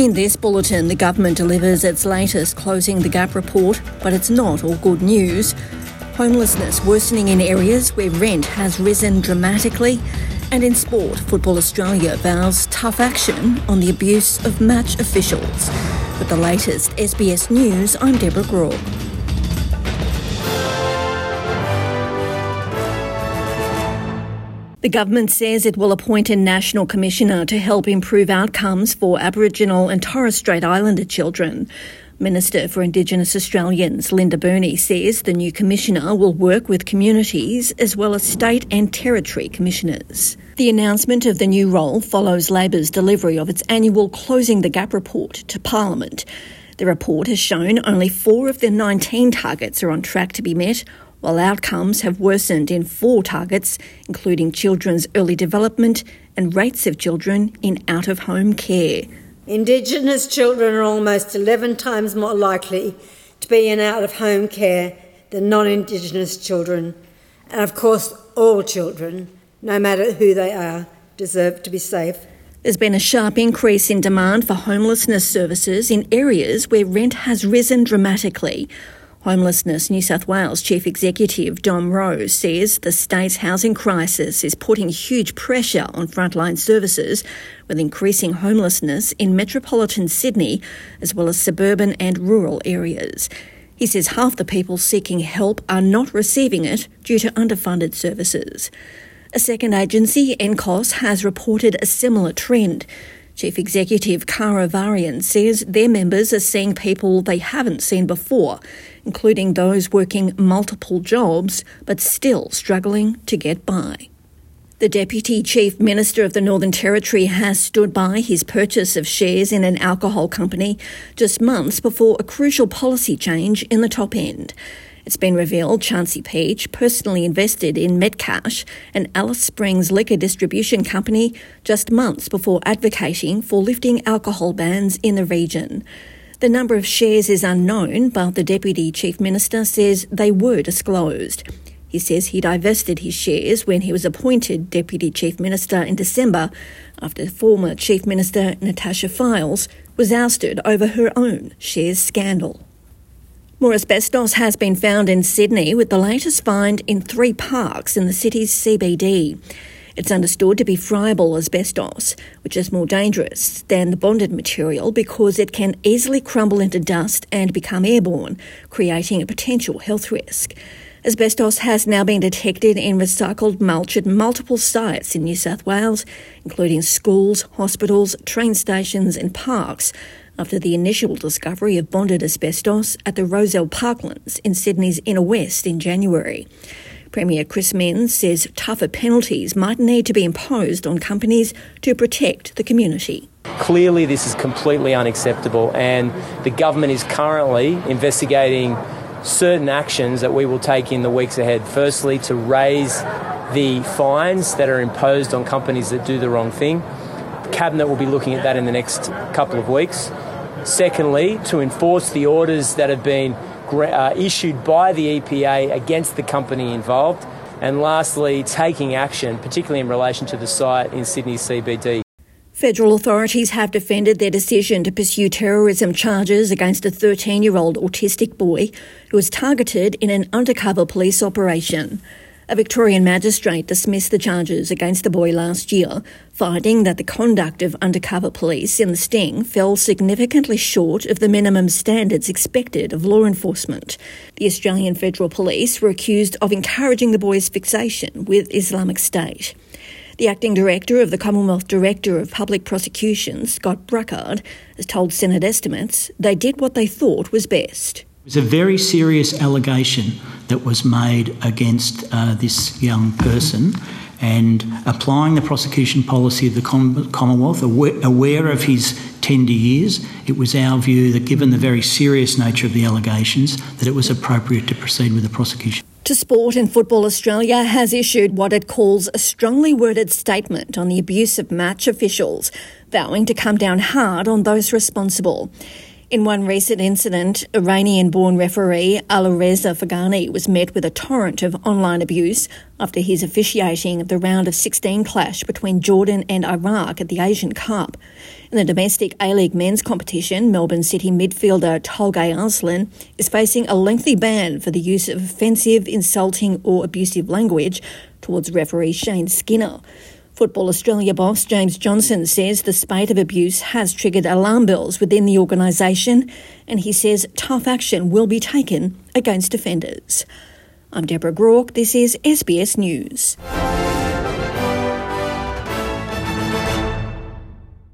In this bulletin, the government delivers its latest Closing the Gap report, but it's not all good news. Homelessness worsening in areas where rent has risen dramatically. And in sport, Football Australia vows tough action on the abuse of match officials. With the latest SBS News, I'm Deborah Groarke. The government says it will appoint a national commissioner to help improve outcomes for Aboriginal and Torres Strait Islander children. Minister for Indigenous Australians Linda Burney says the new commissioner will work with communities as well as state and territory commissioners. The announcement of the new role follows Labor's delivery of its annual Closing the Gap report to Parliament. The report has shown only four of the 19 targets are on track to be met, while outcomes have worsened in four targets, including children's early development and rates of children in out of home care. Indigenous children are almost 11 times more likely to be in out of home care than non Indigenous children. And of course, all children, no matter who they are, deserve to be safe. There's been a sharp increase in demand for homelessness services in areas where rent has risen dramatically. Homelessness New South Wales Chief Executive Dom Rowe says the state's housing crisis is putting huge pressure on frontline services with increasing homelessness in metropolitan Sydney as well as suburban and rural areas. He says half the people seeking help are not receiving it due to underfunded services. A second agency, NCOSS, has reported a similar trend. Chief Executive Cara Varian says their members are seeing people they haven't seen before, including those working multiple jobs but still struggling to get by. The Deputy Chief Minister of the Northern Territory has stood by his purchase of shares in an alcohol company just months before a crucial policy change in the top end. It's been revealed Chansey Paech personally invested in Metcash, an Alice Springs liquor distribution company, just months before advocating for lifting alcohol bans in the region. The number of shares is unknown, but the Deputy Chief Minister says they were disclosed. He says he divested his shares when he was appointed Deputy Chief Minister in December after former Chief Minister Natasha Fyles was ousted over her own shares scandal. More asbestos has been found in Sydney, with the latest find in three parks in the city's CBD. It's understood to be friable asbestos, which is more dangerous than the bonded material because it can easily crumble into dust and become airborne, creating a potential health risk. Asbestos has now been detected in recycled mulch at multiple sites in New South Wales, including schools, hospitals, train stations, and parks, after the initial discovery of bonded asbestos at the Rozelle Parklands in Sydney's inner west in January. Premier Chris Minns says tougher penalties might need to be imposed on companies to protect the community. Clearly, this is completely unacceptable, and the government is currently investigating certain actions that we will take in the weeks ahead. Firstly, to raise the fines that are imposed on companies that do the wrong thing. Cabinet will be looking at that in the next couple of weeks. Secondly, to enforce the orders that have been uh, issued by the EPA against the company involved. And lastly, taking action, particularly in relation to the site in Sydney CBD. Federal authorities have defended their decision to pursue terrorism charges against a 13 year old autistic boy who was targeted in an undercover police operation. A Victorian magistrate dismissed the charges against the boy last year, finding that the conduct of undercover police in the sting fell significantly short of the minimum standards expected of law enforcement. The Australian Federal Police were accused of encouraging the boy's fixation with Islamic State. The acting director of the Commonwealth Director of Public Prosecutions, Scott Bruckard, has told Senate estimates they did what they thought was best. It was a very serious allegation that was made against uh, this young person, and applying the prosecution policy of the Commonwealth, aware of his tender years, it was our view that given the very serious nature of the allegations, that it was appropriate to proceed with the prosecution. To Sport and Football Australia has issued what it calls a strongly worded statement on the abuse of match officials, vowing to come down hard on those responsible. In one recent incident, Iranian born referee Alireza Faghani was met with a torrent of online abuse after his officiating of the round of 16 clash between Jordan and Iraq at the Asian Cup. In the domestic A League men's competition, Melbourne City midfielder Tolgay Arslan is facing a lengthy ban for the use of offensive, insulting, or abusive language towards referee Shane Skinner. Football Australia boss James Johnson says the spate of abuse has triggered alarm bells within the organisation, and he says tough action will be taken against offenders. I'm Deborah Groarke. This is SBS News.